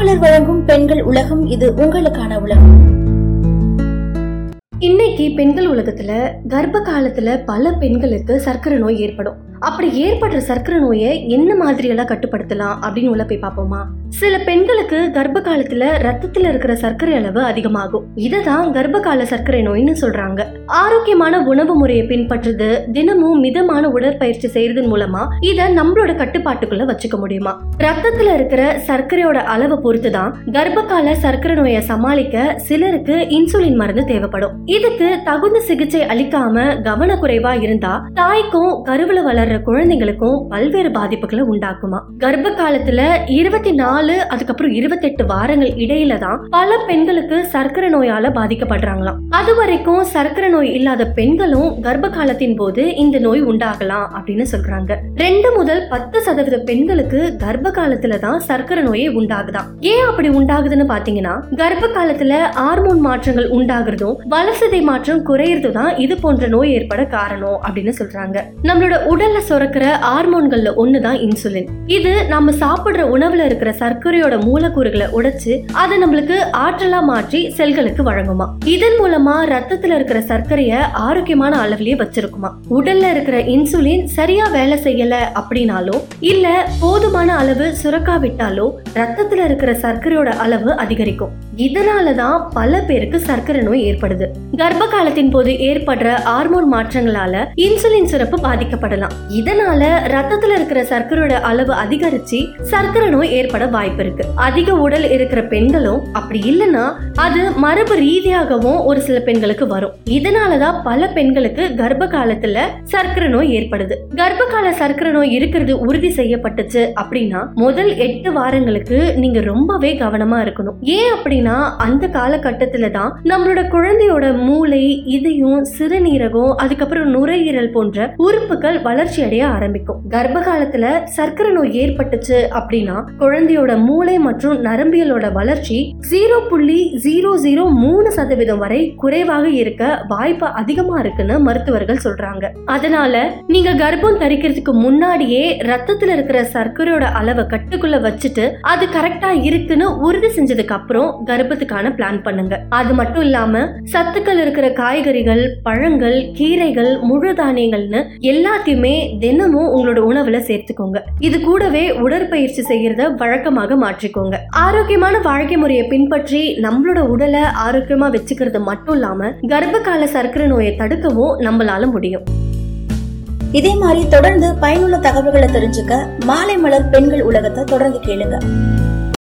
மாலைமலர் வழங்கும் பெண்கள் உலகம் இது உங்களுக்கான உலகம். இன்னைக்கு பெண்கள் உலகத்துல கர்ப்ப காலத்துல பல பெண்களுக்கு சர்க்கரை நோய் ஏற்படும். அப்படி ஏற்படுற சர்க்கரை நோயை என்ன மாதிரியெல்லாம் கட்டுப்படுத்தலாம் அப்படின்னு உள்ள போய் பார்ப்போமா? சில பெண்களுக்கு கர்ப்ப காலத்துல ரத்தத்துல இருக்கிற சர்க்கரை அளவு அதிகமாகும். இததான் கர்ப்ப கால சர்க்கரை நோய்னு சொல்றாங்க. ஆரோக்கியமான உணவு முறையை பின்பற்றுறது தினமும் மிதமான உடற்பயிற்சி செய்யறதன் மூலமா இத நம்மளோட கட்டுப்பாட்டுக்குள்ள வச்சுக்க முடியுமா? ரத்தத்துல இருக்கிற சர்க்கரையோட அளவை பொறுத்து தான் கர்ப்ப கால சர்க்கரை நோயை சமாளிக்க சிலருக்கு இன்சுலின் மருந்து தேவைப்படும். இதுக்கு தகுந்த சிகிச்சை அளிக்காம கவனக்குறைவா இருந்தா தாய்க்கும் கருவுல வளர்ற குழந்தைங்களுக்கும் பல்வேறு பாதிப்புகளை உண்டாக்குமா. கர்ப்ப காலத்துல இருபத்தி நாலு அதுக்கப்புறம் இருபத்தெட்டு வாரங்கள் இடையில தான் பல பெண்களுக்கு சர்க்கரை நோயால பாதிக்கப்படுறாங்களாம். அது வரைக்கும் சர்க்கரை நோய் இல்லாத பெண்களும் கர்ப்ப காலத்தின் போது இந்த நோய் உண்டாகலாம் அப்படின்னு சொல்றாங்க. ரெண்டு முதல் பத்து சதவீத பெண்களுக்கு கர்ப்ப காலத்துல தான் சர்க்கரை நோயே உண்டாகுதாம். ஏன் அப்படி உண்டாகுதுன்னு பாத்தீங்கன்னா கர்ப்ப காலத்துல ஹார்மோன் மாற்றங்கள் உண்டாகிறதும் வளர்சிதை மாற்றம் குறையறதும் தான் இது போன்ற நோய் ஏற்பட காரணம் அப்படின்னு சொல்றாங்க. நம்மளோட உடல்ல சுரக்கிற ஹார்மோன்கள்ல தான் இன்சுலின். இது நம்ம சாப்பிடுற உணவுல இருக்கிற சர்க்கரையோட மூலக்கூறுகளை உடைச்சு அதை நம்மளுக்கு ஆற்றலா மாற்றி செல்களுக்கு வழங்குமா. இதன் மூலமா ரத்தத்துல இருக்கிற சர்க்கரைய ஆரோக்கியமான அளவிலேயே வச்சிருக்குமா. உடல்ல இருக்கிற இன்சுலின் சரியா வேலை செய்யல அப்படின்னாலோ இல்ல போதுமான அளவு சுரக்காவிட்டாலோ ரத்தத்துல இருக்கிற சர்க்கரையோட அளவு அதிகரிக்கும். இதனாலதான் பல பேருக்கு சர்க்கரை நோய் ஏற்படுது. கர்ப்ப காலத்தின் போது ஏற்படுற ஹார்மோன் மாற்றங்களால இன்சுலின் சுரப்பு பாதிக்கப்படலாம். இதனால ரத்தத்துல இருக்கிற சர்க்கரையோட அளவு அதிகரிச்சு சர்க்கரை நோய் ஏற்பட வாய்ப்பு இருக்கு. அதிக உடல் இருக்கிற பெண்களும் அப்படி இல்லைன்னா அது மரபு ரீதியாகவும் ஒரு சில பெண்களுக்கு வரும். இதனாலதான் பல பெண்களுக்கு கர்ப்ப காலத்துல சர்க்கரை நோய் ஏற்படுது. கர்ப்ப கால சர்க்கரை நோய் இருக்கிறது உறுதி செய்யப்பட்டுச்சு அப்படின்னா முதல் எட்டு வாரங்களுக்கு நீங்க ரொம்பவே கவனமா இருக்கணும். ஏன் அப்படின்னா அந்த காலகட்டத்துல தான் நம்மளோட குழந்தையோட மூளை இதயம் சிறுநீரகம் அதுக்கப்புறம் நுரையீரல் போன்ற உறுப்புகள் வளர்ச்சி அடைய ஆரம்பிக்கும். கர்ப்ப காலத்துல சர்க்கரை நோய் ஏற்பட்டுச்சு அப்படின்னா குழந்தையோட மூளை மற்றும் நரம்பியலோட வளர்ச்சி ஜீரோ புள்ளி ஜீரோ ஜீரோ மூணு சதவீதம் வரை குறைவாக இருக்க வாய்ப்பு அதிகமா இருக்குன்னு மருத்துவர்கள் சொல்றாங்க. அதனால நீங்க கர்ப்பம் தரிக்கிறதுக்கு முன்னாடியே ரத்தத்துல இருக்கிற சர்க்கரையோட அளவை கட்டுக்குள்ள வச்சுட்டு அது கரெக்டா இருக்குன்னு உறுதி செஞ்சதுக்கு அப்புறம் கர்ப்பத்துக்கான பிளான் பண்ணுங்க. அது மட்டும் இல்லாம சத்துக்கள் இருக்கிற காய்கறிகள் பழங்கள் கீரைகள் முழு தானியங்கள்னு எல்லாத்தையுமே தினமும் உங்களோட உணவுல சேர்த்துக்கோங்க. இது கூடவே உடற்பயிற்சி செய்யறத வழக்கமாக மாற்றிக்கோங்க. ஆரோக்கியமான வாழ்க்கை முறையை பின்பற்றி நம்மளோட உடலை ஆரோக்கியமா வச்சுக்கிறது மட்டும் இல்லாம கர்ப்ப கால சர்க்கரை நோயை தடுக்கவும் நம்மளால முடியும். இதே மாதிரி தொடர்ந்து பயனுள்ள தகவல்களை தெரிஞ்சுக்க மாலை மலர் பெண்கள் உலகத்தை தொடர்ந்து கேளுங்க.